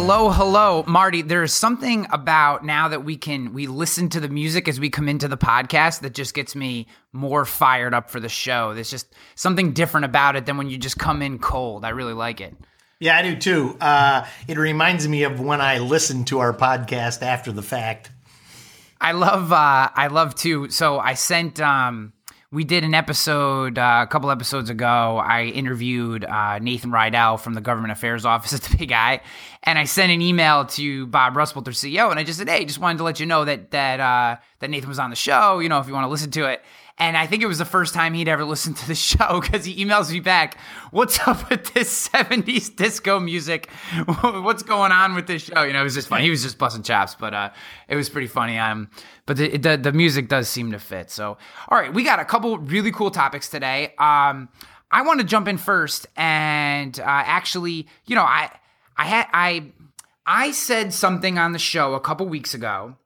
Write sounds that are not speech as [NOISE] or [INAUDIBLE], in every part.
Hello, hello, Marty. There's something about now that we can we listen to the music as we come into the podcast that just gets me more fired up for the show. There's just something different about it than when you just come in cold. I really like it. Yeah, I do too. Uh, it reminds me of when I listen to our podcast after the fact. I love uh I love too. So I sent um we did an episode uh, a couple episodes ago. I interviewed uh, Nathan Rydell from the Government Affairs Office [LAUGHS] at the Big I, and I sent an email to Bob Rusbuldt, their CEO, and I just said, "Hey, just wanted to let you know that that uh, that Nathan was on the show. You know, if you want to listen to it." And I think it was the first time he'd ever listened to the show because he emails me back, What's up with this 70s disco music? [LAUGHS] What's going on with this show? You know, it was just funny. He was just busting chops, but uh, it was pretty funny. Um, but the, the, the music does seem to fit. So, all right, we got a couple really cool topics today. Um, I want to jump in first and uh, actually, you know, I I had I I said something on the show a couple weeks ago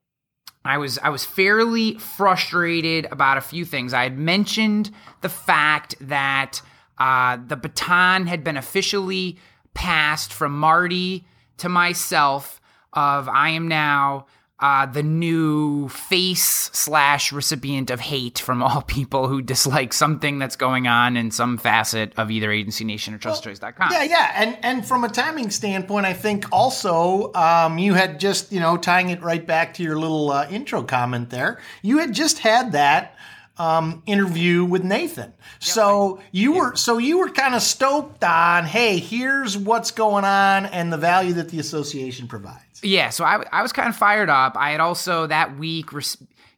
I was I was fairly frustrated about a few things. I had mentioned the fact that uh, the baton had been officially passed from Marty to myself. Of I am now uh, the new face slash recipient of hate from all [LAUGHS] people who dislike something that's going on in some facet of either Agency Nation or TrustedChoice.com. Well, yeah, yeah, and and from a timing standpoint, I think also um, you had just you know tying it right back to your little uh, intro comment there. You had just had that um, interview with Nathan. So you were so you were kind of stoked on, hey, here's what's going on and the value that the association provides. Yeah, so I, I was kind of fired up. I had also that week,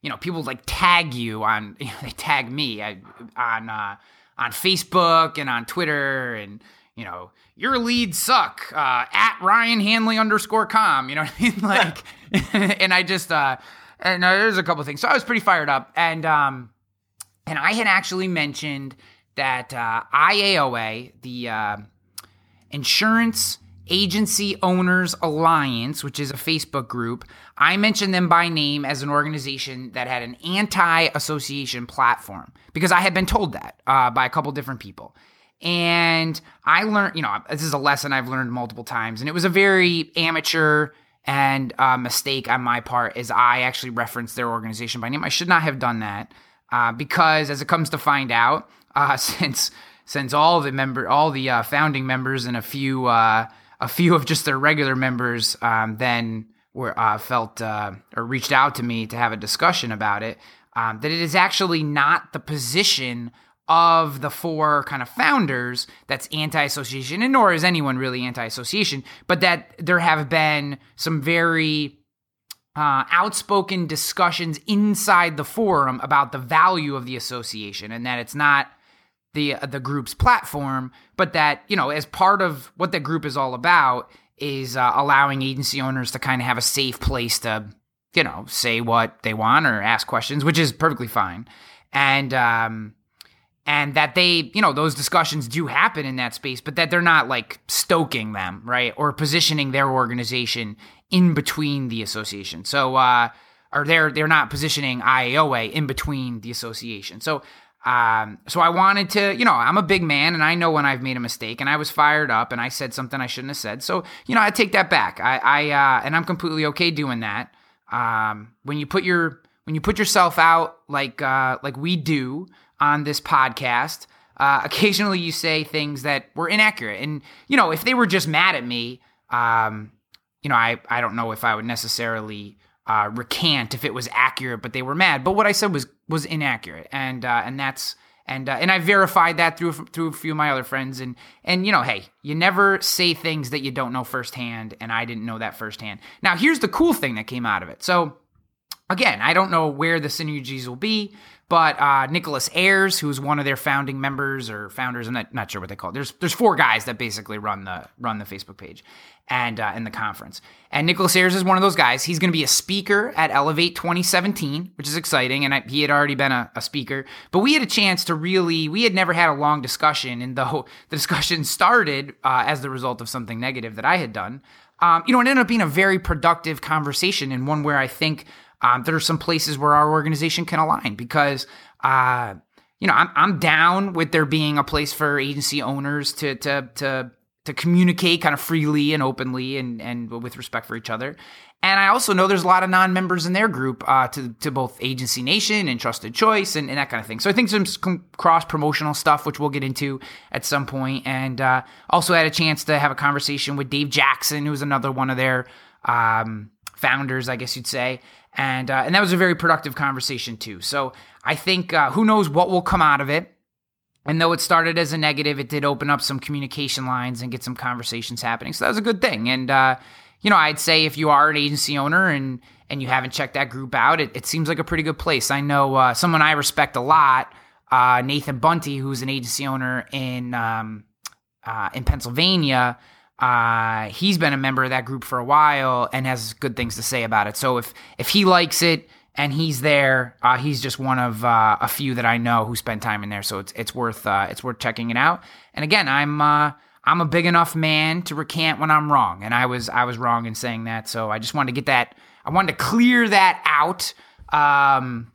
you know, people like tag you on, [LAUGHS] you know, they tag me I, on uh, on Facebook and on Twitter, and you know, your leads suck uh, at Ryan Hanley underscore com. You know [LAUGHS] what I mean? Like, [LAUGHS] and I just uh, and uh, there's a couple things. So I was pretty fired up, and um, and I had actually mentioned that uh, IAOA, the uh, Insurance Agency Owners Alliance, which is a Facebook group, I mentioned them by name as an organization that had an anti association platform because I had been told that uh, by a couple different people. And I learned, you know, this is a lesson I've learned multiple times, and it was a very amateur and uh, mistake on my part as I actually referenced their organization by name. I should not have done that uh, because, as it comes to find out, uh, [LAUGHS] since since all the member, all the uh, founding members and a few uh, a few of just their regular members um, then were uh, felt uh, or reached out to me to have a discussion about it. Um, that it is actually not the position of the four kind of founders that's anti-association, and nor is anyone really anti-association, but that there have been some very uh, outspoken discussions inside the forum about the value of the association, and that it's not the the group's platform, but that you know, as part of what the group is all about, is uh, allowing agency owners to kind of have a safe place to, you know, say what they want or ask questions, which is perfectly fine, and um, and that they, you know, those discussions do happen in that space, but that they're not like stoking them, right, or positioning their organization in between the association. So, uh, or they're they're not positioning IAOA in between the association. So um, so I wanted to, you know, I'm a big man and I know when I've made a mistake and I was fired up and I said something I shouldn't have said. So, you know, I take that back. I, I, uh, and I'm completely okay doing that. Um, when you put your, when you put yourself out like, uh, like we do on this podcast, uh, [LAUGHS] occasionally you say things that were inaccurate. And, you know, if they were just mad at me, um, you know, I, I don't know if I would necessarily, uh, recant if it was accurate, but they were mad. But what I said was was inaccurate, and uh, and that's and uh, and I verified that through through a few of my other friends, and and you know, hey, you never say things that you don't know firsthand, and I didn't know that firsthand. Now, here's the cool thing that came out of it. So, again, I don't know where the synergies will be. But uh, Nicholas Ayers, who's one of their founding members or founders, I'm not, not sure what they call it. There's there's four guys that basically run the run the Facebook page and uh, in the conference. And Nicholas Ayers is one of those guys. He's going to be a speaker at Elevate 2017, which is exciting. And I, he had already been a, a, speaker, but we had a chance to really. We had never had a long discussion, and the the discussion [LAUGHS] started uh, as the result of something negative that I had done. Um, you know, it ended up being a very productive conversation and one where I think um, there are some places where our organization can align because, uh, you know, I'm, I'm down with there being a place for agency owners to, to, to to communicate kind of freely and openly and and with respect for each other. And I also know there's a lot of non-members in their group uh, to to both Agency Nation and Trusted Choice and, and that kind of thing. So I think some cross promotional stuff, which we'll get into at some point. And uh, also had a chance to have a conversation with Dave Jackson, who's another one of their um, founders, I guess you'd say. And uh, and that was a very productive conversation too. So I think uh, who knows what will come out of it. And though it started as a negative, it did open up some communication lines and get some conversations happening. So that was a good thing. And uh, you know, I'd say if you are an agency owner and and you haven't checked that group out, it, it seems like a pretty good place. I know uh, someone I respect a lot, uh, Nathan Bunty, who's an agency owner in um, uh, in Pennsylvania. Uh, he's been a member of that group for a while and has good things to say about it. So if if he likes it and he's there, uh, he's just one of uh, a few that I know who spend time in there. So it's it's worth uh, it's worth checking it out. And again, I'm uh, I'm a big enough man to recant when I'm wrong, and I was I was wrong in saying that. So I just wanted to get that I wanted to clear that out. Um,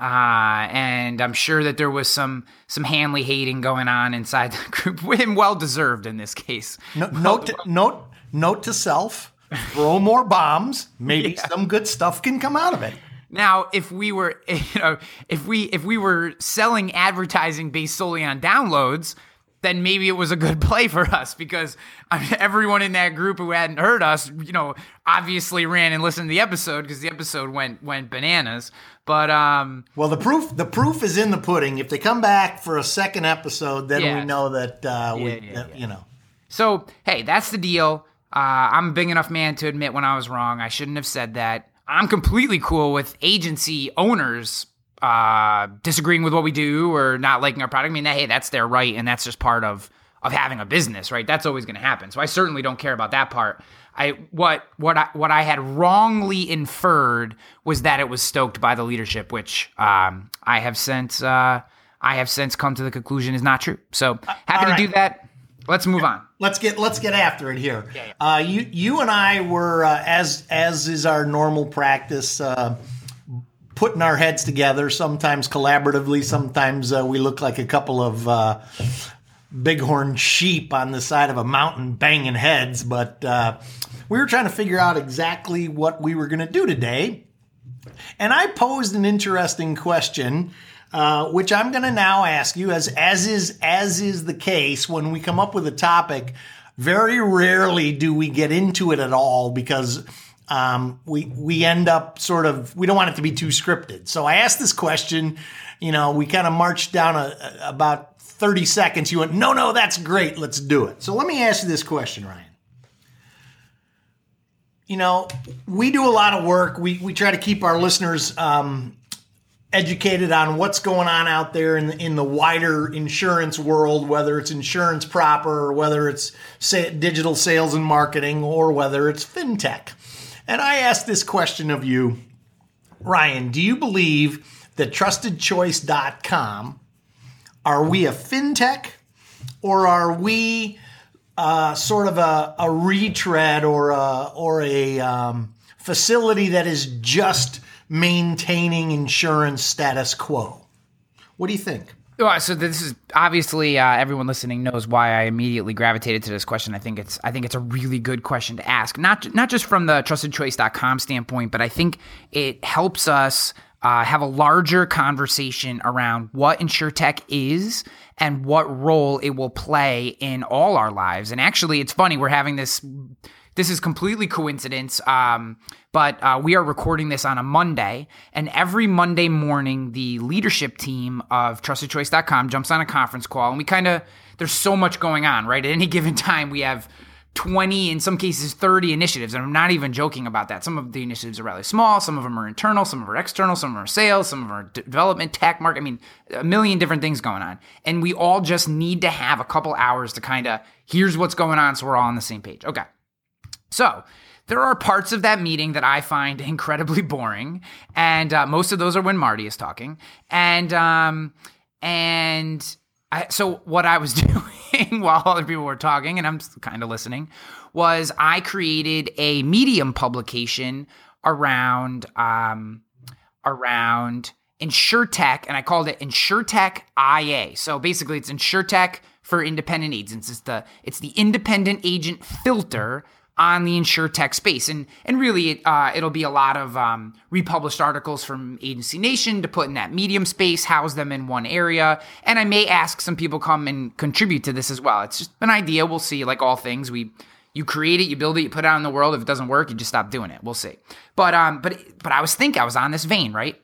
uh, and I'm sure that there was some some Hanley hating going on inside the [LAUGHS] group, and well deserved in this case. No, note to, note note to self: throw more bombs. Maybe yeah. some good stuff can come out of it. Now, if we were, [LAUGHS] you know, if we if we were selling advertising based solely on downloads, then maybe it was a good [LAUGHS] play for us because I mean, everyone in that group who hadn't heard us, you know, obviously ran and listened to the episode because the episode went went bananas. But um, well, the proof the proof is in the pudding. If they come back for a second episode, then we know that uh, we, yeah, yeah, you know. So hey, that's the deal. Uh, I'm a big enough man to admit when I was wrong. I shouldn't have said that. I'm completely cool with agency owners uh, disagreeing with what we do or not liking our product. I mean, hey, that's their right, and that's just part of of having a business, right? That's always going to happen. So I certainly don't care about that part. I what what I what I had wrongly inferred was that it was stoked by the leadership, which um, I have since uh, I have since come to the conclusion is not true. So happy to do that. Let's move on. Let's get let's get after it here. Yeah, yeah. Uh, you you and I were uh, as as is our normal practice uh, putting our heads together, sometimes collaboratively, sometimes uh, we look like a couple of uh, bighorn sheep on the side of a mountain banging heads. But uh, we were trying to figure out exactly what we were going to do today. And I posed an interesting question. Uh, which I'm going to now ask you, as as is as is the case when we come up with a topic. Very rarely do we get into it at all because um, we we end up sort of we don't want it to be too scripted. So I asked this question. You know, we kind of marched down a, a, about 30 seconds. You went, no, no, that's great. Let's do it. So let me ask you this question, Ryan. You know, we do a lot of work. We we try to keep our listeners um, educated on what's going on out there in the, in the wider insurance world, whether it's insurance proper or whether it's digital sales and marketing or whether it's fintech. And I ask this question of you, Ryan, do you believe that trustedchoice.com are we a fintech or are we uh, sort of a, a, retread or a, or a um, facility that is just maintaining insurance status quo? What do you think? Well, so this is obviously uh, everyone listening knows why I immediately gravitated to this question. I think it's I think it's a really good question to ask, not not just from the trustedchoice.com standpoint, but I think it helps us uh, have a larger conversation around what insurtech is and what role it will play in all our lives. And actually, it's funny we're having this. This is completely coincidence. Um, but uh, we are recording this on a Monday, and every Monday morning, the leadership team of TrustedChoice.com jumps on a conference call, and we kind of there's so much going on, right? At any [LAUGHS] given time, we have 20, in some cases 30 initiatives, and I'm not even joking about that. Some of the initiatives are rather small, some of them are internal, some of them are external, some of them are sales, some of them are development, tech, market. I mean, a million different things going on, and we all just need to have a couple hours to kind of here's what's going on, so we're all on the same page. Okay, so there are parts of that meeting that I find [LAUGHS] incredibly boring, and uh, most of those are when Marty is talking. And um, and I, so what I was [LAUGHS] doing [LAUGHS] while other people were talking, and I'm kind of listening, was I created a Medium publication around um, around InsurTech, and I called it InsurTech IA. So basically, it's InsurTech for independent agents. It's the it's the independent agent filter on the InsurTech space, and and really, it, uh, it'll be a lot of um, republished articles from Agency Nation to put in that medium space, house them in one area, and I may ask some people come and contribute to this as well. It's just an idea. We'll see. Like all things, we you create it, you build it, you put it out in the world. If it doesn't work, you just stop doing it. We'll see. But um, but but I was thinking I was on this vein, right?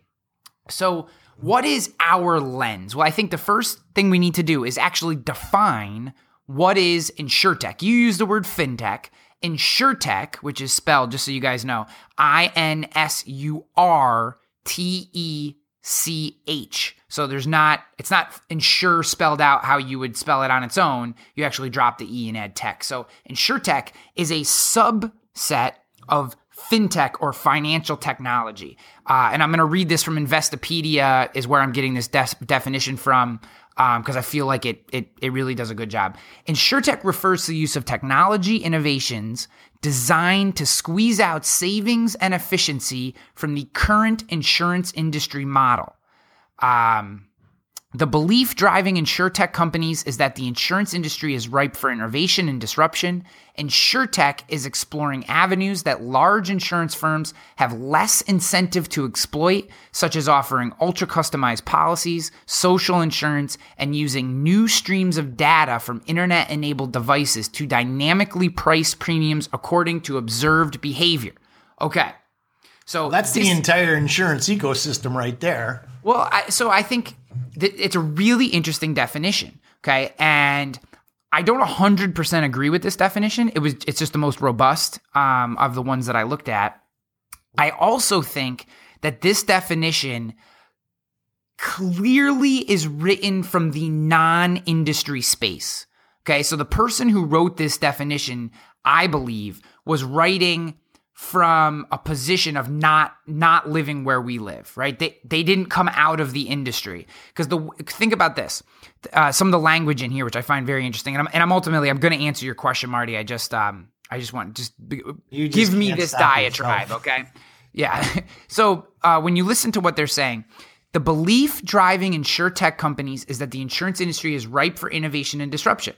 So, what is our lens? Well, I think the first thing we need to do is actually define what is insurtech. You use the word fintech. Insurtech, which is spelled, just so you guys know, I N S U R T E C H. So there's not, it's not insure spelled out how you would spell it on its own. You actually drop the E and add tech. So InsurTech is a subset of fintech or financial technology. Uh, and I'm going to read this from Investopedia, is where I'm getting this de- definition from because um, I feel like it, it it really does a good job. InsurTech refers to the use of technology innovations designed to squeeze out savings and efficiency from the current insurance industry model. Um, the belief driving insurtech companies is that the insurance industry is ripe for innovation and disruption. And insurtech is exploring avenues that large insurance firms have less incentive to exploit, such as offering ultra customized policies, social insurance, and using new streams of data from internet enabled devices to dynamically price premiums according to observed behavior. Okay. So well, that's this, the entire insurance ecosystem right there. Well, I, so I think it's a really interesting definition. Okay. And I don't 100% agree with this definition. It was it's just the most robust um, of the ones that I looked at. I also think that this definition clearly is written from the non-industry space. Okay? So the person who wrote this definition, I believe, was writing from a position of not not living where we live right? They they didn't come out of the industry. Because the think about this. Uh, some of the language in here which i find very interesting and i'm, and I'm ultimately i'm going to answer your question marty. I just um i just want just, just give me this diatribe yourself. okay? Yeah. [LAUGHS] So uh, when you listen to what they're saying the belief driving insurtech companies is that the insurance industry is ripe for innovation and disruption.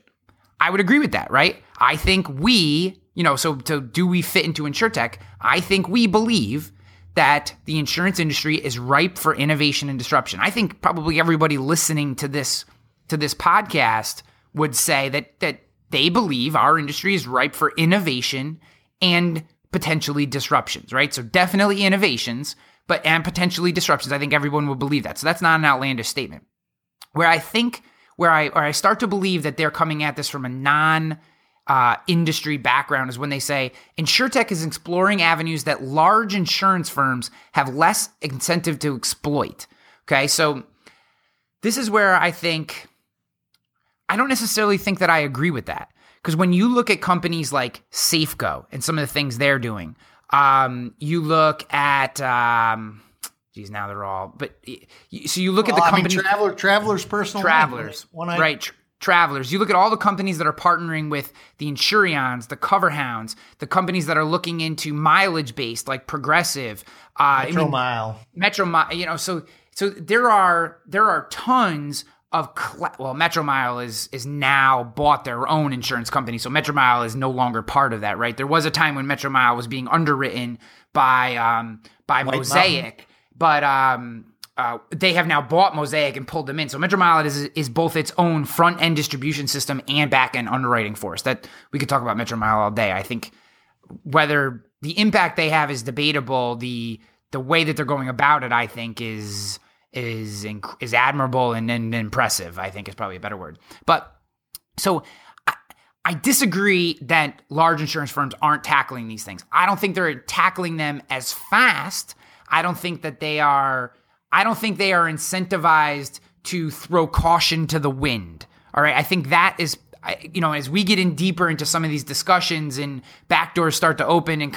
I would agree with that right? I think we you know, so to do we fit into insurtech? I think we believe that the insurance industry is ripe for innovation and disruption. I think probably everybody listening to this to this podcast would say that that they believe our industry is ripe for innovation and potentially disruptions, right? So definitely innovations, but and potentially disruptions. I think everyone would believe that. So that's not an outlandish statement. Where I think where I or I start to believe that they're coming at this from a non uh, industry background is when they say insurtech is exploring avenues that large insurance firms have less incentive to exploit. Okay, so this is where I think I don't necessarily think that I agree with that because when you look at companies like Safeco and some of the things they're doing, um, you look at. Um, Geez, now they're all. But so you look well, at the company. I mean, Traveler, Travelers Personal. Travelers, one, one right? Travelers. You look at all the companies that are partnering with the Insureons, the Coverhounds, the companies that are looking into mileage based, like Progressive, uh, Metro I mean, Mile, Metro Mile. You know, so so there are there are tons of cl- well, Metro Mile is is now bought their own insurance company, so Metro Mile is no longer part of that. Right? There was a time when Metro Mile was being underwritten by um by White Mosaic, Mountain. but um uh, they have now bought Mosaic and pulled them in. So Metromile is is both its own front end distribution system and back end underwriting force. That we could talk about Metro Mile all day. I think whether the impact they have is debatable. The the way that they're going about it, I think, is is is admirable and, and impressive. I think is probably a better word. But so I, I disagree that large insurance firms aren't tackling these things. I don't think they're tackling them as fast. I don't think that they are I don't think they are incentivized to throw caution to the wind. All right. I think that is, you know, as we get in deeper into some of these discussions and back doors start to open and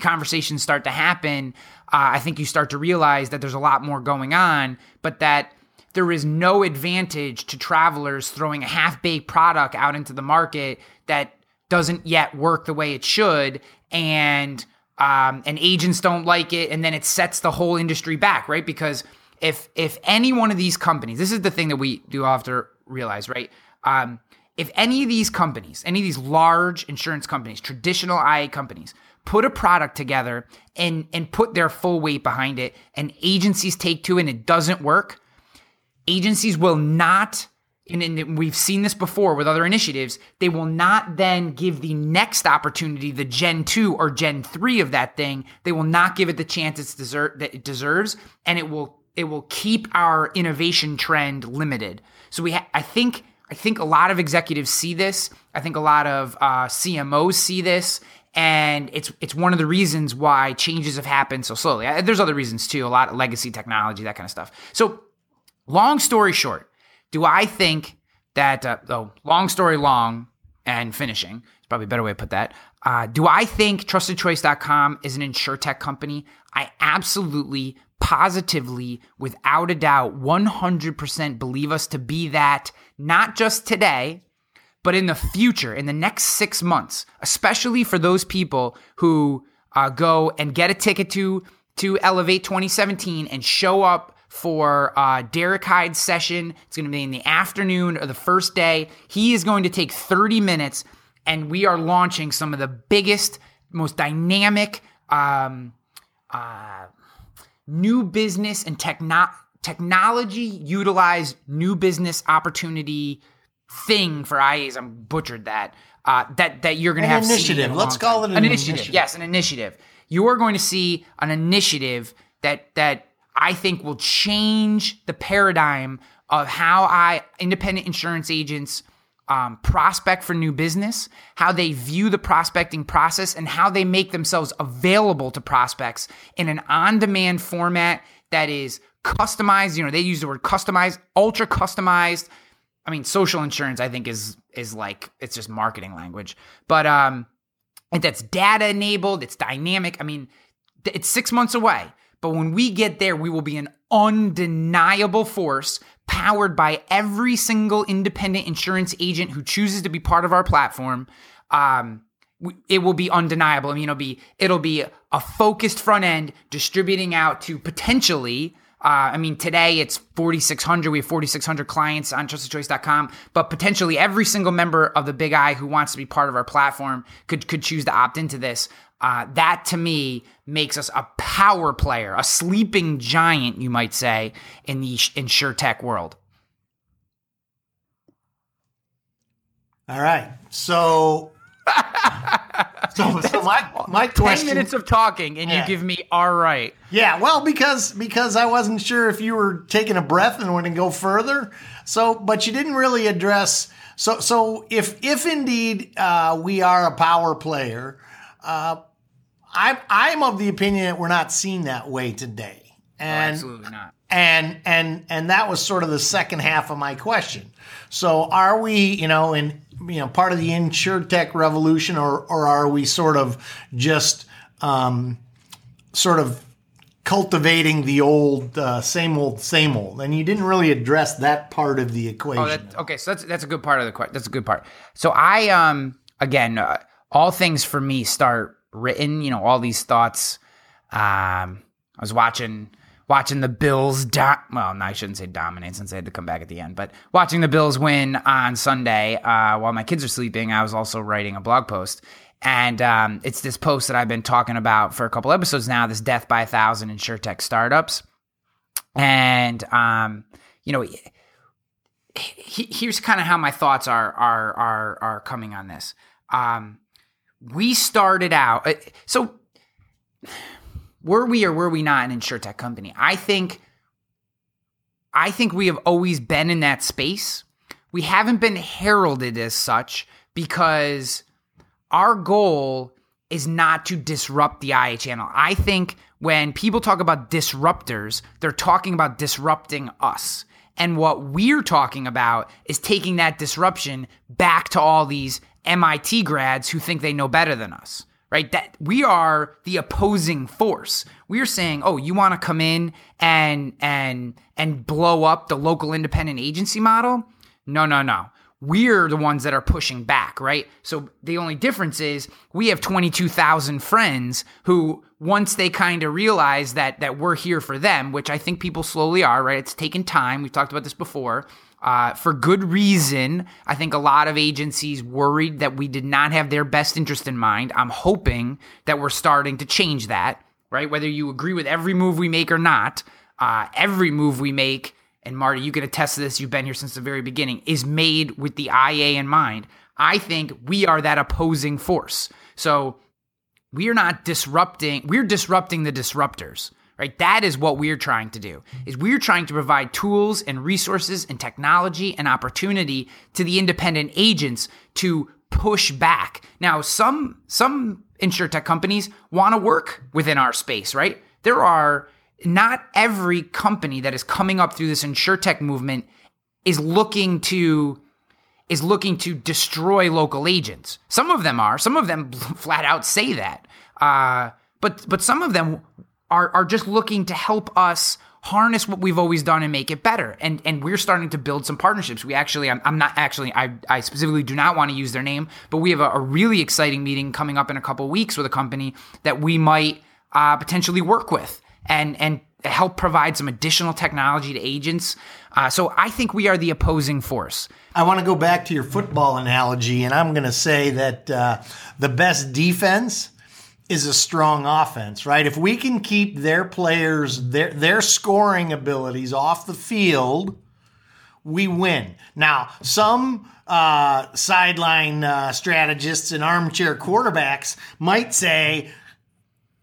conversations start to happen, uh, I think you start to realize that there's a lot more going on, but that there is no advantage to travelers throwing a half baked product out into the market that doesn't yet work the way it should. And um, and agents don't like it, and then it sets the whole industry back, right? Because if if any one of these companies, this is the thing that we do have to realize, right? Um, if any of these companies, any of these large insurance companies, traditional IA companies, put a product together and and put their full weight behind it, and agencies take to it and it doesn't work, agencies will not and, and, we've seen this before with other initiatives, they will not then give the next opportunity, the Gen 2 or Gen 3 of that thing, they will not give it the chance it's deser- that it deserves, and it will it will keep our innovation trend limited. So we ha- I think I think a lot of executives see this. I think a lot of uh, CMOs see this, and it's it's one of the reasons why changes have happened so slowly. There's other reasons too, a lot of legacy technology, that kind of stuff. So, long story short, do I think that, uh, oh, long story long and finishing, it's probably a better way to put that. Uh, do I think trustedchoice.com is an insurtech company? I absolutely, positively, without a doubt, 100% believe us to be that, not just today, but in the future, in the next six months, especially for those people who uh, go and get a ticket to to Elevate 2017 and show up for uh, Derek Hyde's session. It's going to be in the afternoon or the first day. He is going to take 30 minutes, and we are launching some of the biggest, most dynamic um, uh, new business and techno- technology utilized new business opportunity thing for IAs. I'm butchered that. Uh, that that you're going to have initiative. Let's call it an, an initiative. initiative. Yes, an initiative. You are going to see an initiative that that I think will change the paradigm of how I independent insurance agents um, prospect for new business, how they view the prospecting process, and how they make themselves available to prospects in an on-demand format that is customized. You know, they use the word customized, ultra customized. I mean, social insurance, I think, is is like it's just marketing language, but um, that's data enabled. It's dynamic. I mean, it's six months away. But when we get there, we will be an undeniable force powered by every single independent insurance agent who chooses to be part of our platform. Um, it will be undeniable. I mean, it'll be it'll be a focused front end distributing out to potentially. Uh, I mean, today it's 4,600. We have 4,600 clients on trustedchoice.com, but potentially every single member of the Big I who wants to be part of our platform could could choose to opt into this. Uh, that to me makes us a power player, a sleeping giant, you might say, in the insurtech world. All right. So, [LAUGHS] so, so my my question. Ten minutes of talking, and yeah. you give me all right. Yeah, well, because because I wasn't sure if you were taking a breath and wanting to go further. So, but you didn't really address. So, so if if indeed uh, we are a power player, uh, I'm I'm of the opinion that we're not seen that way today. Oh, and, oh, absolutely not. And and and that was sort of the second half of my question. So are we, you know, in you know part of the insurtech revolution, or or are we sort of just um, sort of cultivating the old uh, same old same old and you didn't really address that part of the equation oh, that, okay so that's that's a good part of the question that's a good part so i um again uh, all things for me start written. You know, all these thoughts. Um, I was watching watching the Bills. Do- well, no, I shouldn't say dominate since they had to come back at the end. But watching the Bills win on Sunday uh, while my kids are sleeping, I was also writing a blog post. And um, it's this post that I've been talking about for a couple episodes now. This death by a thousand insurtech startups, and um, you know, he, here's kind of how my thoughts are are are are coming on this. Um, we started out. Uh, so, were we or were we not an insurtech company? I think. I think we have always been in that space. We haven't been heralded as such because our goal is not to disrupt the IA channel. I think when people talk about disruptors, they're talking about disrupting us. And what we're talking about is taking that disruption back to all these MIT grads who think they know better than us, right? That we are the opposing force. We're saying, "Oh, you want to come in and and and blow up the local independent agency model?" No, no, no. we're the ones that are pushing back, right? So the only difference is we have 22,000 friends who once they kind of realize that that we're here for them, which I think people slowly are, right? It's taken time. We've talked about this before. Uh, for good reason. I think a lot of agencies worried that we did not have their best interest in mind. I'm hoping that we're starting to change that, right? Whether you agree with every move we make or not, uh, every move we make and Marty, you can attest to this, you've been here since the very beginning, is made with the IA in mind. I think we are that opposing force. So we are not disrupting, we're disrupting the disruptors, right? That is what we're trying to do. Is we're trying to provide tools and resources and technology and opportunity to the independent agents to push back. Now, some some insurtech companies want to work within our space, right? There are not every company that is coming up through this insurtech movement is looking to is looking to destroy local agents. Some of them are. Some of them [LAUGHS] flat out say that. Uh, but but some of them are are just looking to help us harness what we've always done and make it better. And and we're starting to build some partnerships. We actually, I'm, I'm not actually, I, I specifically do not want to use their name, but we have a, a really exciting meeting coming up in a couple weeks with a company that we might uh, potentially work with and and help provide some additional technology to agents. Uh, so I think we are the opposing force. I want to go back to your football analogy, and I'm going to say that uh, the best defense is a strong offense, right? If we can keep their players, their their scoring abilities off the field, we win. Now, some uh, sideline uh, strategists and armchair quarterbacks might say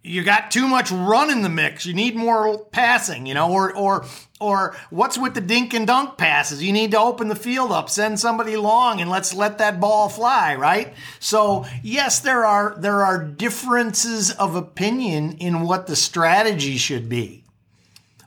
you got too much run in the mix. You need more passing, you know, or or or what's with the dink and dunk passes? You need to open the field up, send somebody long, and let's let that ball fly, right? So yes, there are there are differences of opinion in what the strategy should be,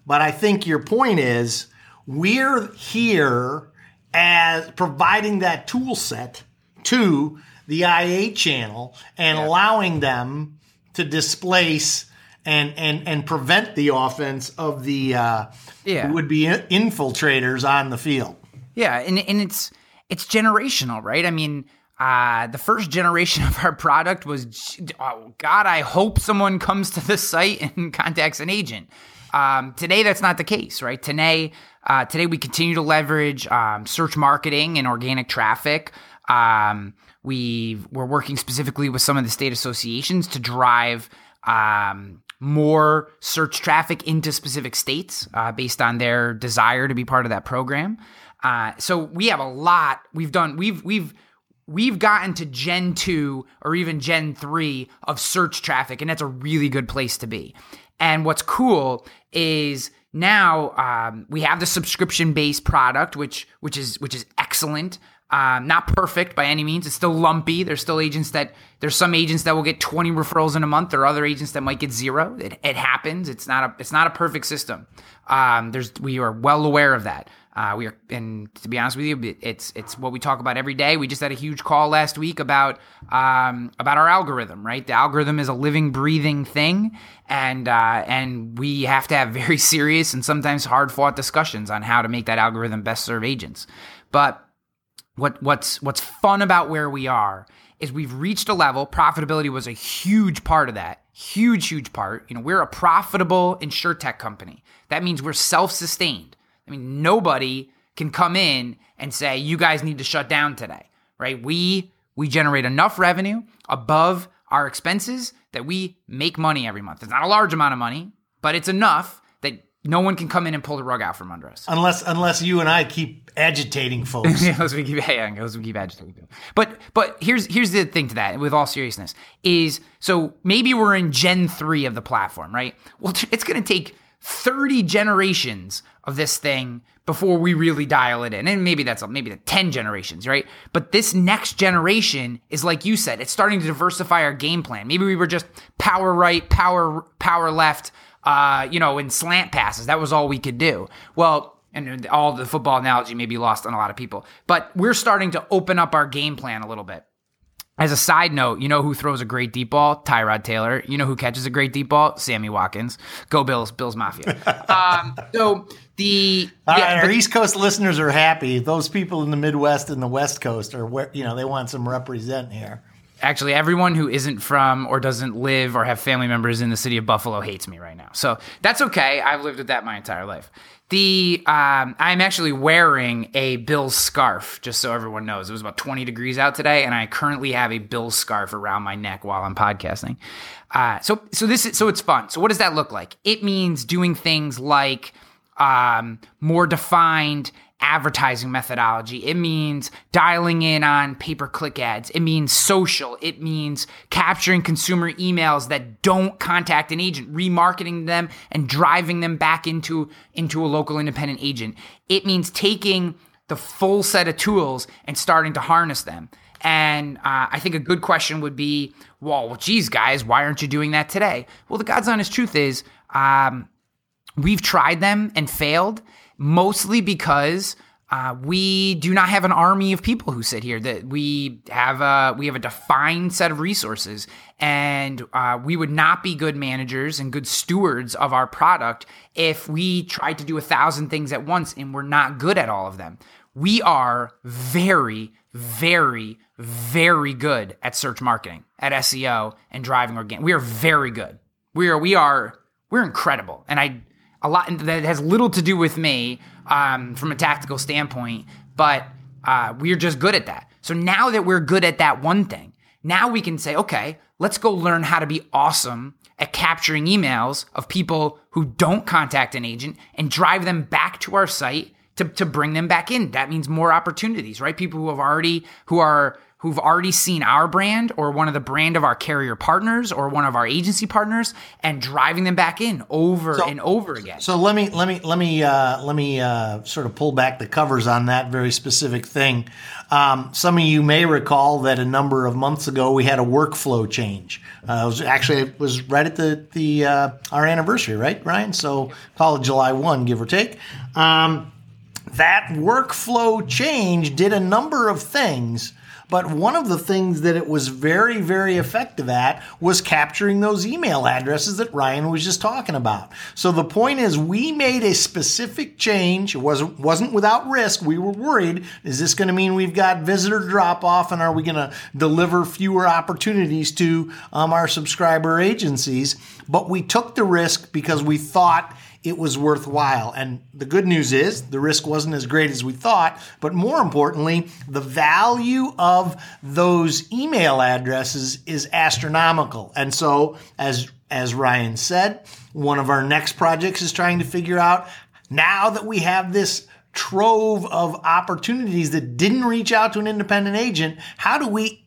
but I think your point is we're here as providing that tool set to the IA channel and yeah. allowing them to displace and and and prevent the offense of the uh, yeah. would be infiltrators on the field. Yeah, and and it's it's generational, right? I mean, uh, the first generation [LAUGHS] of our product was, oh God, I hope someone comes to the site [LAUGHS] and contacts an agent. Um, today, that's not the case, right? Today, uh, today we continue to leverage um, search marketing and organic traffic. Um, we we're working specifically with some of the state associations to drive um, more search traffic into specific states uh, based on their desire to be part of that program. Uh, so we have a lot we've done. We've we've we've gotten to Gen two or even Gen three of search traffic, and that's a really good place to be. And what's cool is now um, we have the subscription based product, which which is which is excellent. Um, not perfect by any means. It's still lumpy. There's still agents that there's some agents that will get 20 referrals in a month. There are other agents that might get zero. It, it happens. It's not a it's not a perfect system. Um, there's we are well aware of that. Uh, we are, and to be honest with you, it's it's what we talk about every day. We just had a huge call last week about um, about our algorithm. Right, the algorithm is a living, breathing thing, and uh, and we have to have very [LAUGHS] serious and sometimes hard fought discussions on how to make that algorithm best serve agents. But what what's what's fun about where we are is we've reached a level profitability was a huge part of that huge huge part. You know we're a profitable insurtech company. That means we're self-sustained. I mean nobody can come in and say you guys need to shut down today right? We we generate enough revenue above our expenses that we make money every month. It's not a large amount of money but it's enough no one can come in and pull the rug out from under us. Unless unless you and I keep agitating folks. [LAUGHS] unless we keep yeah, unless we keep agitating people. But but here's here's the thing to that, with all seriousness, is so maybe we're in Gen 3 of the platform, right? Well, it's gonna take 30 generations of this thing before we really dial it in. And maybe that's maybe the 10 generations, right? But this next generation is like you said, it's starting to diversify our game plan. Maybe we were just power right, power power left uh, you know, in slant passes. That was all we could do. Well, and all the football analogy may be lost on a lot of people, but we're starting to open up our game plan a little bit. as a side note, you know who throws a great deep ball? Tyrod Taylor. You know who catches a great deep ball? Sammy Watkins. Go Bills, Bills Mafia. [LAUGHS] um, so the yeah, right, our East Coast listeners are happy. Those people in the Midwest and the West Coast are where you know they want some represent here. Actually, everyone who isn't from or doesn't live or have family members in the city of Buffalo hates me right now. So that's okay. I've lived with that my entire life. The um, I'm actually wearing a Bills scarf, just so everyone knows. It was about 20 degrees out today, and I currently have a Bills scarf around my neck while I'm podcasting. Uh, so so this is so it's fun. So what does that look like? It means doing things like um, more defined advertising methodology. It means dialing in on pay per click ads. It means social. It means capturing consumer emails that don't contact an agent, remarketing them and driving them back into, into a local independent agent. It means taking the full set of tools and starting to harness them. And uh, I think a good question would be, well, geez, guys, why aren't you doing that today? Well, the God's honest truth is, um, we've tried them and failed mostly because uh, we do not have an army of people who sit here. That we have a we have a defined set of resources, and uh, we would not be good managers and good stewards of our product if we tried to do a thousand things at once and we're not good at all of them. We are very, very, very good at search marketing, at SEO, and driving organic. We are very good. We are we are we're incredible, and I a lot that has little to do with me um, from a tactical standpoint, but uh, we're just good at that. So now that we're good at that one thing, now we can say, okay, let's go learn how to be awesome at capturing emails of people who don't contact an agent and drive them back to our site to, to bring them back in. That means more opportunities, right? People who have already, who are who've already seen our brand or one of the brand of our carrier partners or one of our agency partners and driving them back in over so, and over again. So let me let me let me uh, let me uh, sort of pull back the covers on that very specific thing. Um, some of you may recall that a number of months ago we had a workflow change. Uh, it was actually it was right at the the uh, our anniversary, right, Ryan? So call it July one, give or take. Um, that workflow change did a number of things but one of the things that it was very, very effective at was capturing those email addresses that Ryan was just talking about. So the point is, we made a specific change. It wasn't wasn't without risk. We were worried: is this going to mean we've got visitor drop off, and are we going to deliver fewer opportunities to um, our subscriber agencies? But we took the risk because we thought it was worthwhile. And the good news is the risk wasn't as great as we thought, but more importantly, the value of those email addresses is astronomical. And so, as as Ryan said, one of our next projects is trying to figure out now that we have this trove of opportunities that didn't reach out to an independent agent, how do we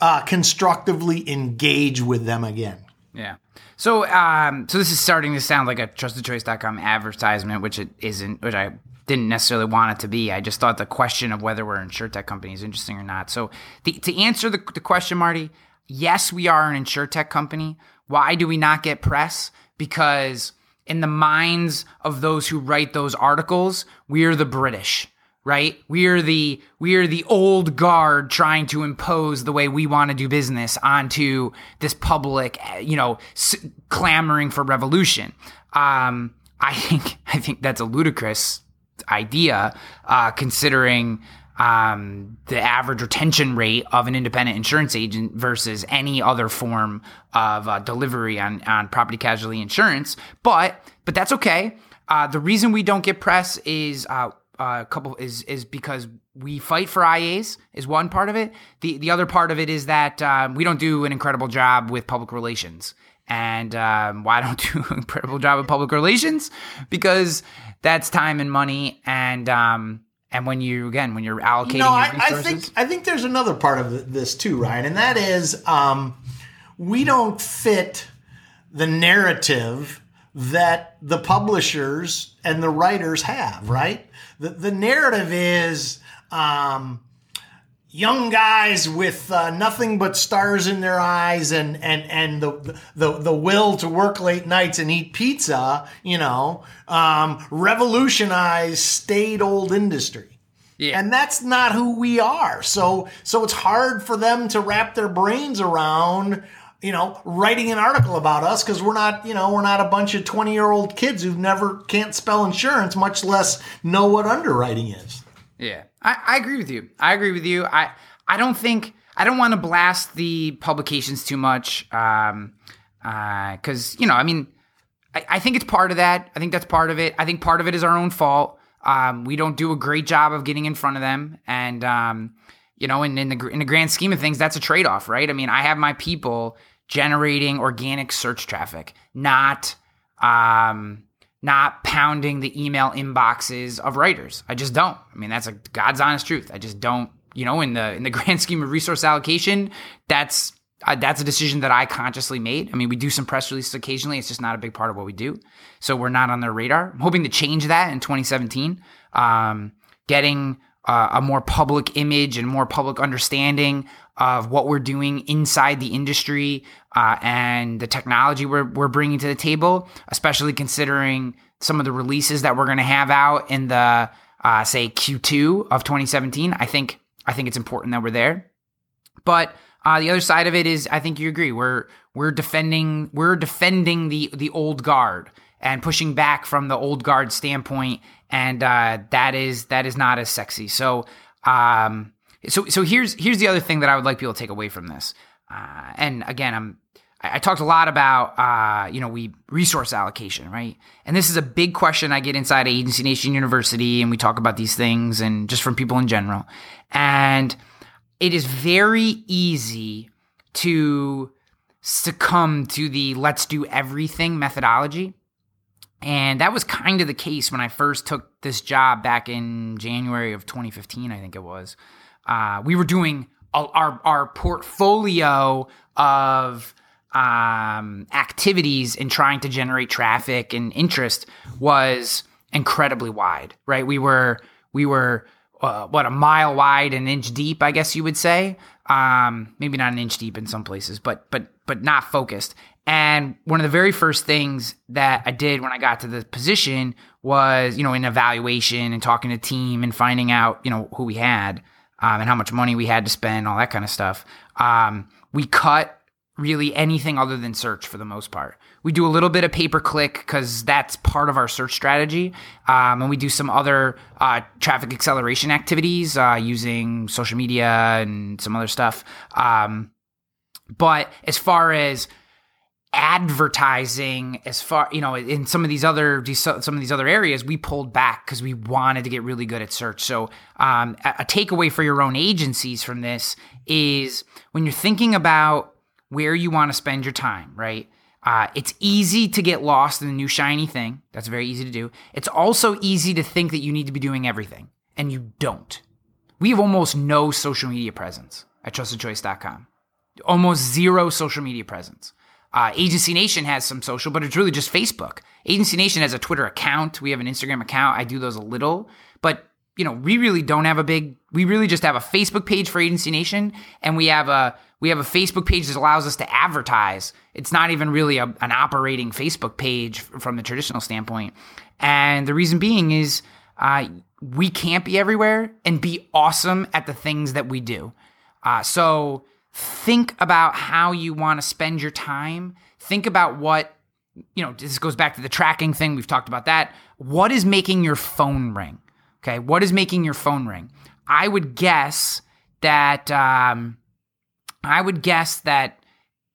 uh, constructively engage with them again? Yeah. So, um, so this is starting to sound like a trustedchoice.com advertisement, which it isn't, which I didn't necessarily want it to be. I just thought the question of whether we're an insurtech company is interesting or not. So, the, to answer the, the question, Marty, yes, we are an insurtech company. Why do we not get press? Because in the minds of those who write those articles, we're the British right? We're the we're the old guard trying to impose the way we want to do business onto this public, you know, s- clamoring for revolution. Um, I think [LAUGHS] I think that's a ludicrous idea, uh, considering um, the average retention rate of an independent insurance agent versus any other form of uh, delivery on on property casualty insurance. But but that's okay. Uh, the reason we don't get press is uh, uh, a couple is is because we fight for IAs is one part of it. The the other part of it is that um, we don't do an incredible job with public relations. And um, why don't [LAUGHS] do an incredible job with public relations? Because that's time and money, and um, and when you again when you're allocating, you know, I, I, think I think there's another part of this too, Ryan, and that is um, we don't fit the narrative that the publishers and the writers have, right? The, the narrative is um, young guys with uh, nothing but stars in their eyes and and and the the the will to work late nights and eat pizza, you know, um, revolutionize staid old industry. Yeah. And that's not who we are. So so it's hard for them to wrap their brains around you know, writing an article about us because we're not, you know, we're not a bunch of 20 year old kids who never can't spell insurance, much less know what underwriting is. Yeah, I, I agree with you. I agree with you. I, I don't think, I don't want to blast the publications too much. Um, uh, cause you know, I mean, I, I think it's part of that. I think that's part of it. I think part of it is our own fault. Um, we don't do a great job of getting in front of them. And, um, you know, in, in the in the grand scheme of things, that's a trade off, right? I mean, I have my people generating organic search traffic, not um, not pounding the email inboxes of writers. I just don't. I mean, that's a God's honest truth. I just don't. You know, in the in the [LAUGHS] grand scheme of resource allocation, that's uh, that's a decision that I consciously made. I mean, we do some press releases occasionally. It's just not a big part of what we do. So we're not on their radar. I'm hoping to change that in 2017. Um, getting uh, a more public image and more public understanding of what we're doing inside the industry uh, and the technology we're, we're bringing to the table, especially considering some of the releases that we're going to have out in the uh, say Q2 of 2017. I think I think it's important that we're there. But uh, the other side of it is, I think you agree. We're we're defending we're defending the the old guard and pushing back from the old guard standpoint, and uh, that is that is not as sexy. So, um, so so here's here's the other thing that I would like people to take away from this. Uh, and again, I'm I, I talked a lot about uh, you know we resource allocation, right? And this is a big question I get inside Agency Nation University, and we talk about these things, and just from people in general. And it is very easy to succumb to the let's do everything methodology and that was kind of the case when I first took this job back in January of 2015, I think it was. Uh, we were doing our, our portfolio of um, activities and trying to generate traffic and interest was incredibly wide, right? We were, we were, uh, what, a mile wide, an inch deep, I guess you would say. Um, maybe not an inch deep in some places, but, but, but not focused. And one of the very first things that I did when I got to the position was, you know, in evaluation and talking to team and finding out, you know, who we had um, and how much money we had to spend, all that kind of stuff. Um, we cut really anything other than search for the most part. We do a little bit of pay per click because that's part of our search strategy. Um, and we do some other uh, traffic acceleration activities uh, using social media and some other stuff. Um, but as far as advertising as far you know in some of these other some of these other areas we pulled back because we wanted to get really good at search. So um, a, takeaway for your own agencies from this is when you're thinking about where you want to spend your time right uh, it's easy to get lost in the new shiny thing. That's very easy to do. It's also easy to think that you need to be doing everything and you don't. We have almost no social media presence at trustedchoice.com almost zero social media presence uh, Agency Nation has some social, but it's really just Facebook. Agency Nation has a Twitter account. We have an Instagram account. I do those a little, but you know, we really don't have a big. We really just have a Facebook page for Agency Nation, and we have a we have a Facebook page that allows us to advertise. It's not even really a, an operating Facebook page from the traditional standpoint, and the reason being is uh, we can't be everywhere and be awesome at the things that we do. Uh, so think about how you want to spend your time. Think about what, you know, this goes back to the tracking thing. We've talked about that. What is making your phone ring? Okay. What is making your phone ring? I would guess that, um, I would guess that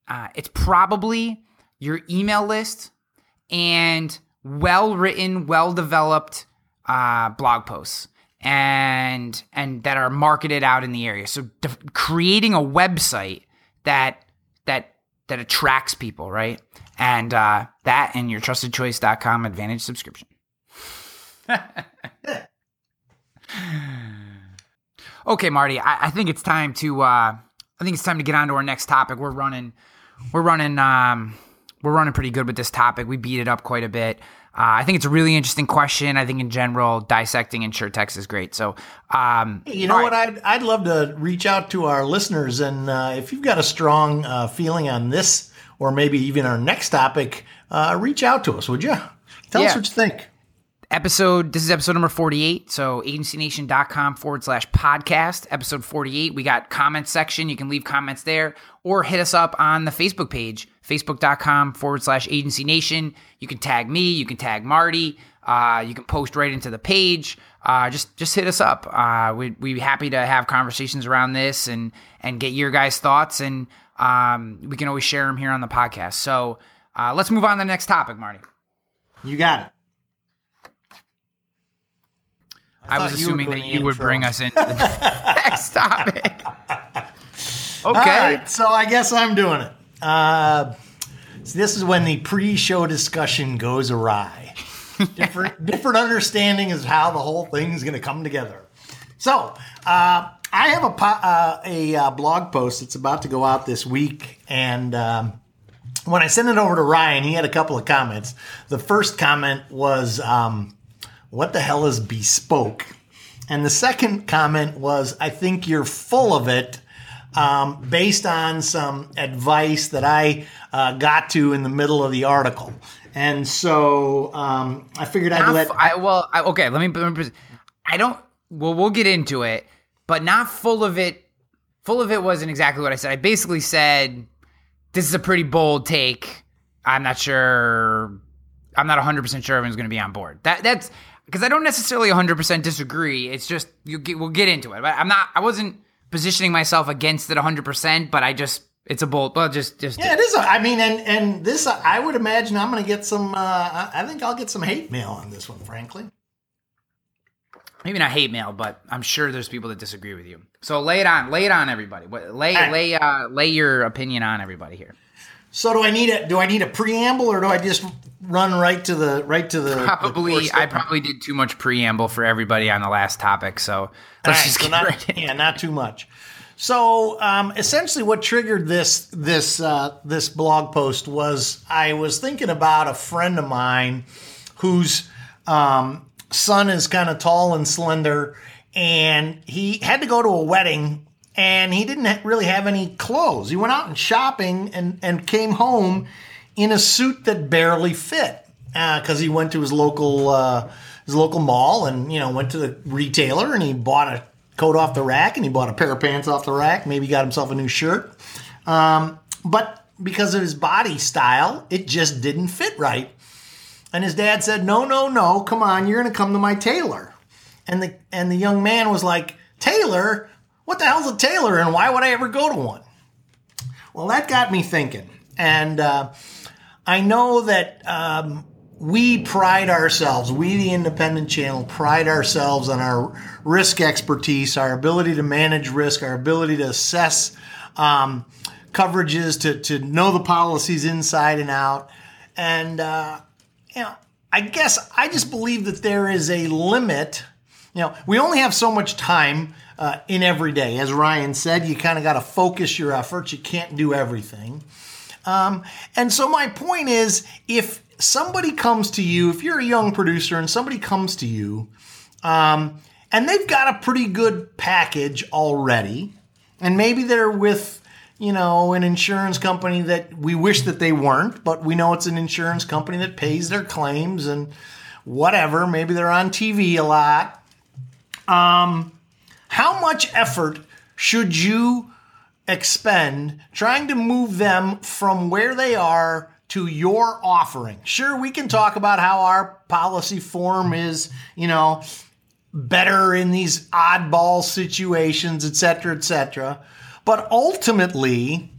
uh, it's probably your email list and well written, well developed uh, blog posts and and that are marketed out in the area. So creating a website that that that attracts people, right? And uh, that and your trustedchoice.com advantage subscription. [LAUGHS] okay, Marty, I, I, think it's time to uh, I think it's time to get on to our next topic. We're running we're running um, we're running pretty good with this topic. We beat it up quite a bit. Uh, I think it's a really interesting question. I think in general, dissecting insurtech is great. So, um, you know what? I'd, I'd love to reach out to our listeners. And uh, if you've got a strong uh, feeling on this, or maybe even our next topic, uh, reach out to us, would you? Tell yeah. us what you think. episode this is episode number 48 so agencynation.com forward slash podcast episode 48 we got comment section you can leave comments there or hit us up on the facebook page facebook.com forward slash agency nation you can tag me you can tag marty uh, you can post right into the page uh, just just hit us up uh, we, we'd be happy to have conversations around this and and get your guys thoughts and um, we can always share them here on the podcast so uh, let's move on to the next topic marty You got it. I, was you were assuming that you would bring us [LAUGHS] into the next topic. Okay. All right, so I guess I'm doing it. Uh, so this is when the pre-show discussion goes awry. [LAUGHS] different different understanding is how the whole thing is going to come together. So uh, I have a po- uh, a uh, blog post that's about to go out this week, and um, when I sent it over to Ryan, he had a couple of comments. The first comment was, um, "What the hell is bespoke?" And the second comment was, "I think you're full of it." Um, based on some advice that I uh, got to in the middle of the article. And so um, I figured I'd let. f- I, well, I, okay. Let me, let me. I don't. Well, we'll get into it, but not full of it. Full of it wasn't exactly what I said. I basically said this is a pretty bold take. I'm not sure. I'm not 100 percent sure everyone's going to be on board. That that's because I don't necessarily 100 percent disagree. It's just you get, we'll get into it. But I'm not. I wasn't positioning myself against it 100 percent. But I just it's a bold. Well, just just yeah, it is. A, I mean, and and this, I would imagine I'm going to get some. Uh, I I think I'll get some hate mail on this one, frankly. maybe not hate mail, but I'm sure there's people that disagree with you. So lay it on, lay it on everybody. Lay right. lay uh, lay your opinion on everybody here. So do I need a do I need a preamble or do I just run right to the right to the the Probably, core I probably did too much preamble for everybody on the last topic. So let's right, just so not, right yeah, not too much. So um, essentially, what triggered this this uh, this blog post was I was thinking about a friend of mine whose um, son is kind of tall and slender, and he had to go to a wedding, and he didn't really have any clothes. He went out and shopping and and came home in a suit that barely fit because he went to his local uh, his local mall and you know went to the retailer and he bought a coat off the rack and he bought a pair of pants off the rack. Maybe got himself a new shirt, um, but because of his body style, it just didn't fit right. And his dad said, "No, no, no! Come on, you're going to come to my tailor." And the and the young man was like, "Tailor? What the hell's a tailor? And why would I ever go to one?" Well, that got me thinking, and uh, I know that um, we pride ourselves, we the independent channel pride ourselves on our risk expertise, our ability to manage risk, our ability to assess um, coverages, to, to know the policies inside and out. And, uh, you know, I guess I just believe that there is a limit. You know, we only have so much time uh, in every day. As Ryan said, you kind of got to focus your efforts. You can't do everything. Um, and so my point is, if somebody comes to you, if you're a young producer and somebody comes to you, um, and they've got a pretty good package already, and maybe they're with you know an insurance company that we wish that they weren't, but we know it's an insurance company that pays their claims and whatever. Maybe they're on TV a lot. Um, how much effort should you expend trying to move them from where they are to your offering. Sure, we can talk about how our policy form is, you know, better in these oddball situations, et cetera, et cetera. But ultimately,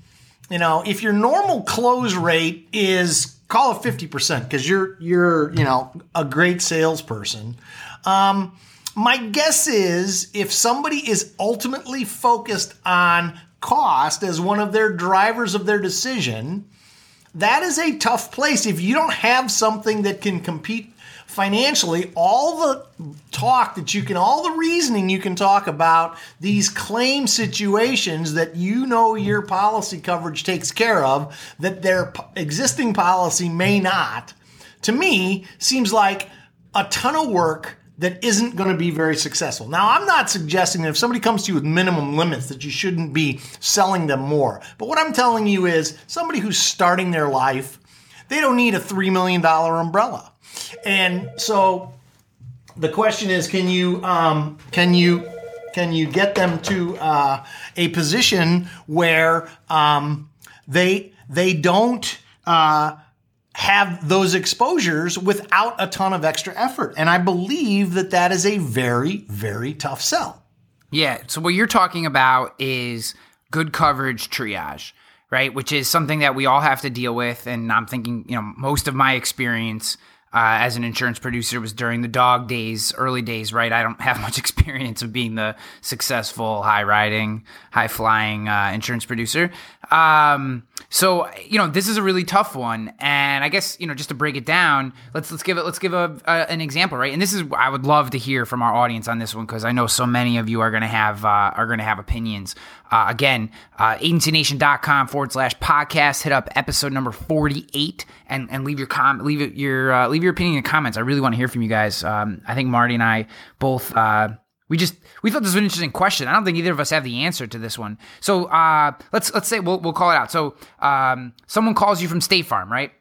you know, if your normal close rate is call it 50% because you're you're, you know, a great salesperson. Um, my guess is if somebody is ultimately focused on cost as one of their drivers of their decision, that is a tough place. If you don't have something that can compete financially, all the talk that you can, all the reasoning you can talk about these claim situations that you know your policy coverage takes care of, that their existing policy may not, to me, seems like a ton of work that isn't going to be very successful. Now, I'm not suggesting that if somebody comes to you with minimum limits that you shouldn't be selling them more. But what I'm telling you is somebody who's starting their life, they don't need a $3 million umbrella. And so the question is, can you um, can you can you get them to uh, a position where um, they they don't uh, have those exposures without a ton of extra effort? And I believe that that is a very very tough sell. Yeah. So what you're talking about is good coverage triage, right? Which is something that we all have to deal with. And I'm thinking, you know, most of my experience uh, as an insurance producer was during the dog days, early days, right? I don't have [LAUGHS] much experience of being the successful, high riding, high flying uh, insurance producer. Um, so you know, this is a really tough one, and I guess you know, just to break it down, let's let's give it let's give a, a an example, right? And this is I would love to hear from our audience on this one because I know so many of you are to have uh, are to have opinions. Uh, again, uh, agencynation.com forward slash podcast. Hit up episode number 48 and, and leave your com leave your uh, leave your opinion in the comments. I really want to hear from you guys. Um, I think Marty and I both uh, we just we thought this was an interesting question. I don't think either of us have the answer to this one. So uh, let's let's say we'll we'll call it out. So um, someone calls you from State Farm, right?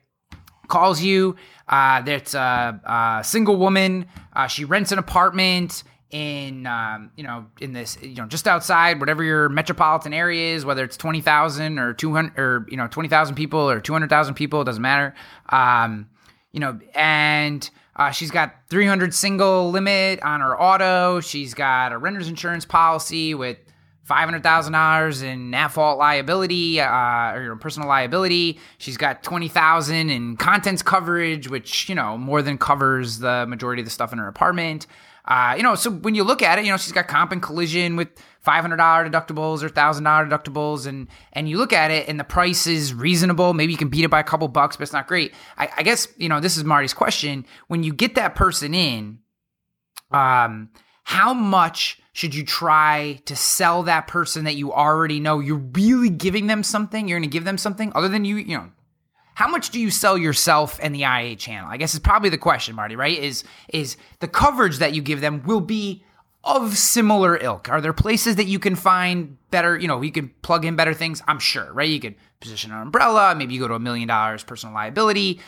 Calls you. Uh, that's a, a single woman. Uh, she rents an apartment in um, you know in this you know just outside whatever your metropolitan area is, whether it's twenty thousand or two hundred or you know twenty thousand people or two hundred thousand people, it doesn't matter. Um, you know, and uh, she's got 300 single limit on her auto. She's got a renter's insurance policy with $500,000 in at fault liability uh, or personal liability. She's got 20,000 in contents coverage, which, you know, more than covers the majority of the stuff in her apartment. Uh, you know, so when you look at it, you know, she's got comp and collision with $500 deductibles or $1,000 deductibles, and and you look at it, and the price is reasonable. Maybe you can beat it by a couple bucks, but it's not great. I, I guess you know this is Marty's question. When you get that person in, um, how much should you try to sell that person that you already know? You're really giving them something. You're going to give them something other than you, you know, how much do you sell yourself and the IA channel? I guess is probably the question, Marty, right? Is is the coverage that you give them will be of similar ilk? Are there places that you can find better, you know, you can plug in better things? I'm sure, right? You could position an umbrella, maybe you go to a million dollars personal liability.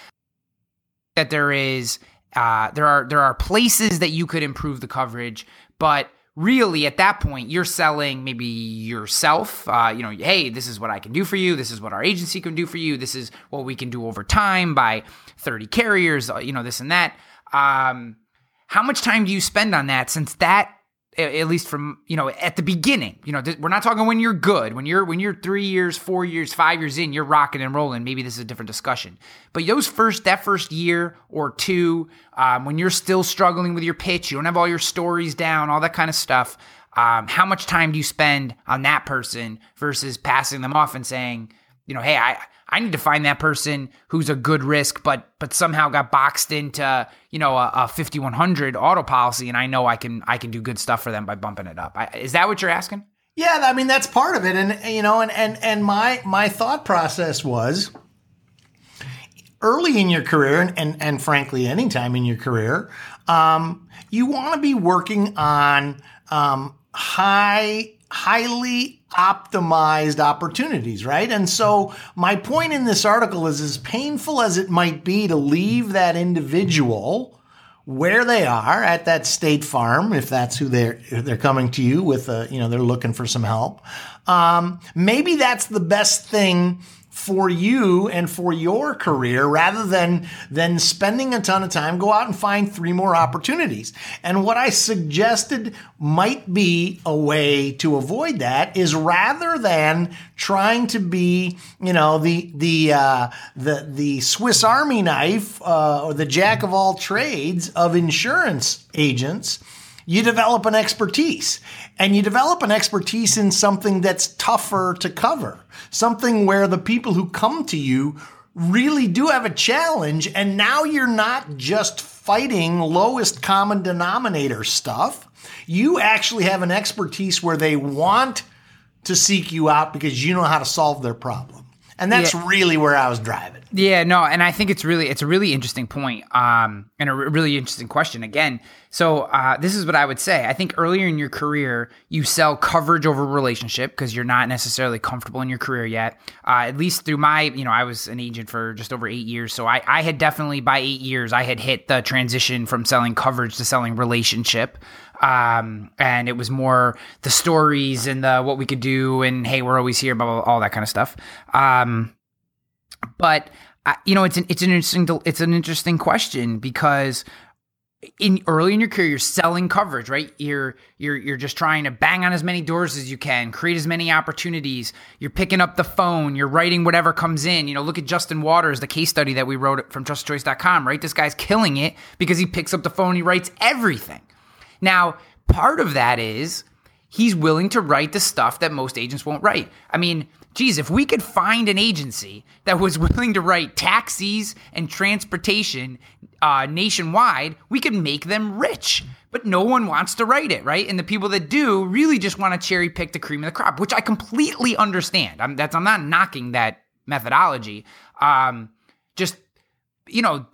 That there is uh, there are there are places that you could improve the coverage, but really at that point you're selling maybe yourself uh, you know hey this is what i can do for you this is what our agency can do for you this is what we can do over time by 30 carriers uh, you know this and that um, how much time do you spend on that since that at least from you know at the beginning you know we're not talking when you're good when you're when you're three years four years five years in you're rocking and rolling. Maybe this is a different discussion. But those first that first year or two um, when you're still struggling with your pitch you don't have all your stories down all that kind of stuff um, how much time do you spend on that person versus passing them off and saying you know hey i I need to find that person who's a good risk, but but somehow got boxed into you know a, a 5100 auto policy, and I know I can I can do good stuff for them by bumping it up. I, is that what you're asking? Yeah, I mean that's part of it, and you know, and and and my my thought process was early in your career, and and, and frankly, anytime in your career, um, you want to be working on um, high highly optimized opportunities, right? And so my point in this article is as painful as it might be to leave that individual where they are at that state farm, if that's who they're they're coming to you with, a, you know, they're looking for some help. Um, maybe that's the best thing for you and for your career rather than than spending a ton of time go out and find three more opportunities. And what i suggested might be a way to avoid that is rather than trying to be you know the the uh, the the swiss army knife uh, or the jack of all trades of insurance agents you develop an expertise and you develop an expertise in something that's tougher to cover, something where the people who come to you really do have a challenge. And now you're not just fighting lowest common denominator stuff. You actually have an expertise where they want to seek you out because you know how to solve their problem. And that's yeah. really where I was driving. Yeah, no, and I think it's really it's a really interesting point, um, and a r- really interesting question again. So uh, this is what I would say. I think earlier in your career, you sell coverage over relationship because you're not necessarily comfortable in your career yet. Uh, at least through my, you know, I was an agent for just over eight years, so I, I had definitely by eight years I had hit the transition from selling coverage to selling relationship. Um, and it was more the stories and the what we could do, and hey, we're always here, blah blah, blah all that kind of stuff. Um, but uh, you know, it's an it's an interesting it's an interesting question because in early in your career you're selling coverage right? You're you're you're just trying to bang on as many doors as you can create as many opportunities. You're picking up the phone you're writing whatever comes in. You know look at justin waters the case study that we wrote from trustedchoice.com right? This guy's killing it because he picks up the phone he writes everything. Now part of that is he's willing to write the stuff that most agents won't write. I mean geez, if we could find an agency that was [LAUGHS] willing to write taxis and transportation uh, nationwide, we could make them rich. But no one wants to write it, right? And the people that do really just want to cherry pick the cream of the crop, which I completely understand. I'm, that's I'm not knocking that methodology. Um, just you know.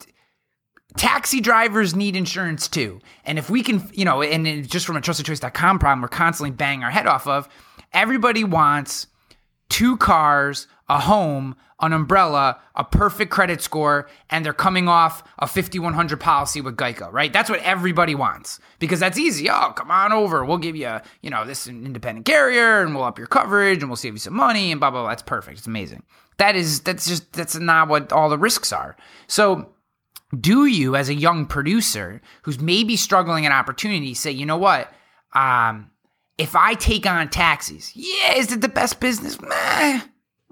Taxi drivers need insurance too. And if we can, you know, and just from a trustedchoice.com problem, we're constantly banging our head off of, everybody wants two cars, a home, an umbrella, a perfect credit score, and they're coming off a 5100 policy with Geico, right? That's what everybody wants because that's easy. Oh, come on over. We'll give you, a, you know, this independent carrier and we'll up your coverage and we'll save you some money and blah, blah, blah. That's perfect. It's amazing. That is, that's just, that's not what all the risks are. So, do you, as a young producer who's maybe struggling an opportunity, say, you know what? Um, if I take on taxis, yeah, is it the best business? Meh.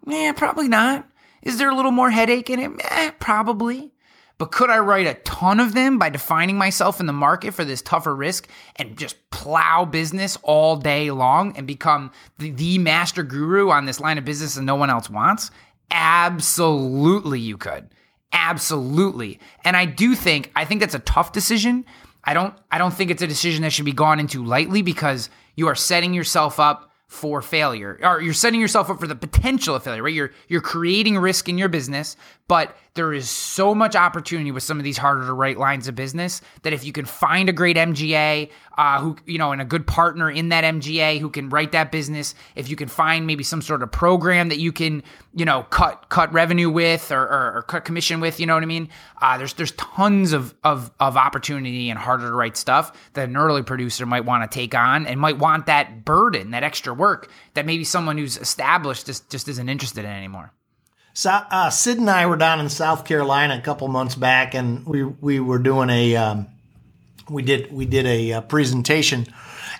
Yeah, probably not. Is there a little more headache in it? Meh, probably. But could I write a ton of them by defining myself in the market for this tougher risk and just plow business all day long and become the, the master guru on this line of business that no one else wants? Absolutely, you could. Absolutely. And I do think, I think that's a tough decision. I don't, I don't think it's a decision that should be gone into lightly because you are setting yourself up for failure or you're setting yourself up for the potential of failure right? You're you're creating risk in your business but there is so much opportunity with some of these harder to write lines of business that if you can find a great MGA uh, who you know and a good partner in that MGA who can write that business if you can find maybe some sort of program that you can you know cut cut revenue with or, or, or cut commission with you know what I mean? Uh, there's there's tons of, of of opportunity and harder to write stuff that an early producer might want to take on and might want that burden that extra work that maybe someone who's established just just isn't interested in anymore. So, uh, Sid and I were down in South Carolina a couple months back, and we we were doing a um, we did we did a, uh, presentation,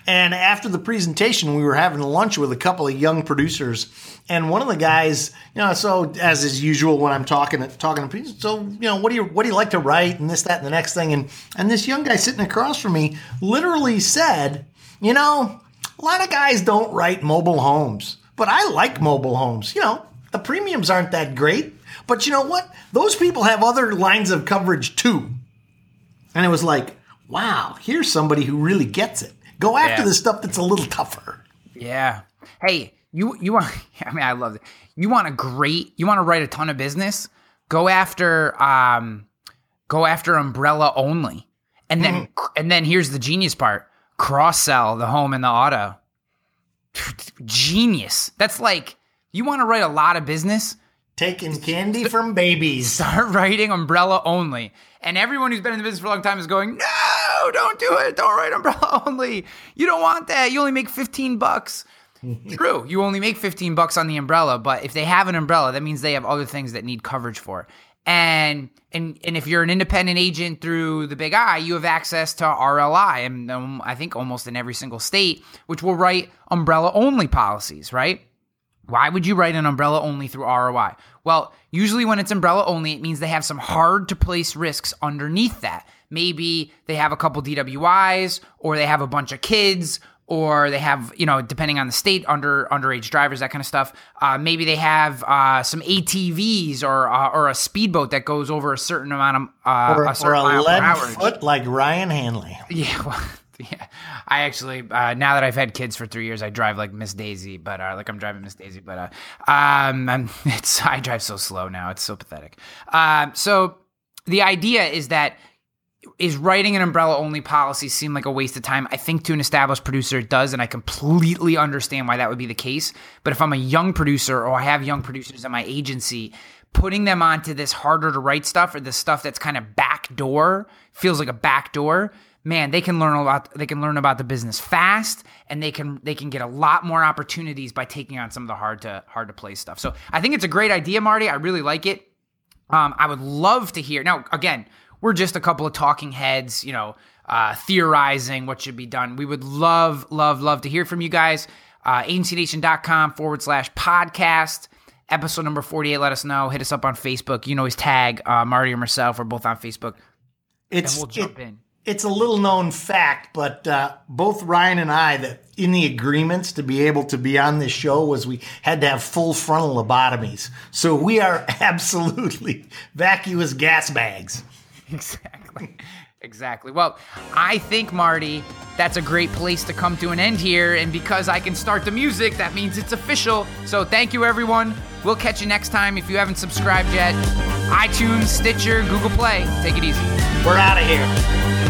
and after the presentation, we were having lunch with a couple of young producers, and one of the guys, you know, so as is usual when I'm talking talking to people, so you know, what do you what do you like to write, and this that and the next thing, and and this young guy sitting across from me literally said, you know, a lot of guys don't write mobile homes, but I like mobile homes, you know the premiums aren't that great. But you know what? Those people have other lines of coverage too. And it was like, wow, here's somebody who really gets it. Go after yeah. the stuff that's a little tougher. Yeah. Hey, you you want [LAUGHS] I mean I love it. You want a great you want to write a ton of business? Go after um go after umbrella only. And then mm-hmm. and then here's the genius part. Cross sell the home and the auto. Genius. That's like you want to write a lot of business? Taking candy from babies. [LAUGHS] Start writing umbrella only. And everyone who's been in the business for a long time is going, no, don't do it. Don't write umbrella [LAUGHS] only. You don't want that. You only make 15 bucks. [LAUGHS] True, you only make 15 bucks on the umbrella, but if they have an umbrella, that means they have other things that need coverage for. And and and if you're an independent agent through the Big I, you have access to RLI, and um, I think almost in every single state, which will write umbrella only policies, right? Why would you write an umbrella only through RLI? Well, usually when it's umbrella only, it means they have some hard to place risks underneath that. Maybe they have a couple DWIs, or they have a bunch of kids, or they have, you know, depending on the state, under underage drivers, that kind of stuff. Uh, maybe they have uh, some ATVs or uh, or a speedboat that goes over a certain amount of uh, or, a or a lead foot like Ryan Hanley. [LAUGHS] Yeah, well, [LAUGHS] Yeah, I actually uh, now that I've had kids for three years, I drive like Miss Daisy, but uh, like I'm driving Miss Daisy, but uh, um, I'm, [LAUGHS] it's I drive so slow now, it's so pathetic. Um, so the idea is that is writing an umbrella only policy seem like a waste of time? I think to an established producer it does, and I completely understand why that would be the case. But if I'm a young producer or I have young producers at my agency, putting them onto this harder to write stuff or this stuff that's kind of backdoor feels like a backdoor man they can learn a lot. they can learn about the business fast and they can they can get a lot more opportunities by taking on some of the hard to hard to play stuff so i think it's a great idea marty i really like it um, i would love to hear now again we're just a couple of talking heads you know uh, theorizing what should be done. We would love love love to hear from you guys. Uh, agencynation.com forward slash podcast. Episode number 48 let us know. Hit us up on facebook. You can always tag uh, marty or myself. We're both on facebook. It's and we'll jump it- in. it's a little known fact, but uh, both Ryan and I, that in the agreements to be able to be on this show, was we had to have full frontal lobotomies. So we are [LAUGHS] absolutely vacuous gas bags. [LAUGHS] Exactly. Exactly. Well, I think, Marty, that's a great place to come to an end here. And because I can start the music, that means it's official. So thank you, everyone. We'll catch you next time. If you haven't subscribed yet, iTunes, Stitcher, Google Play. Take it easy. We're out of here.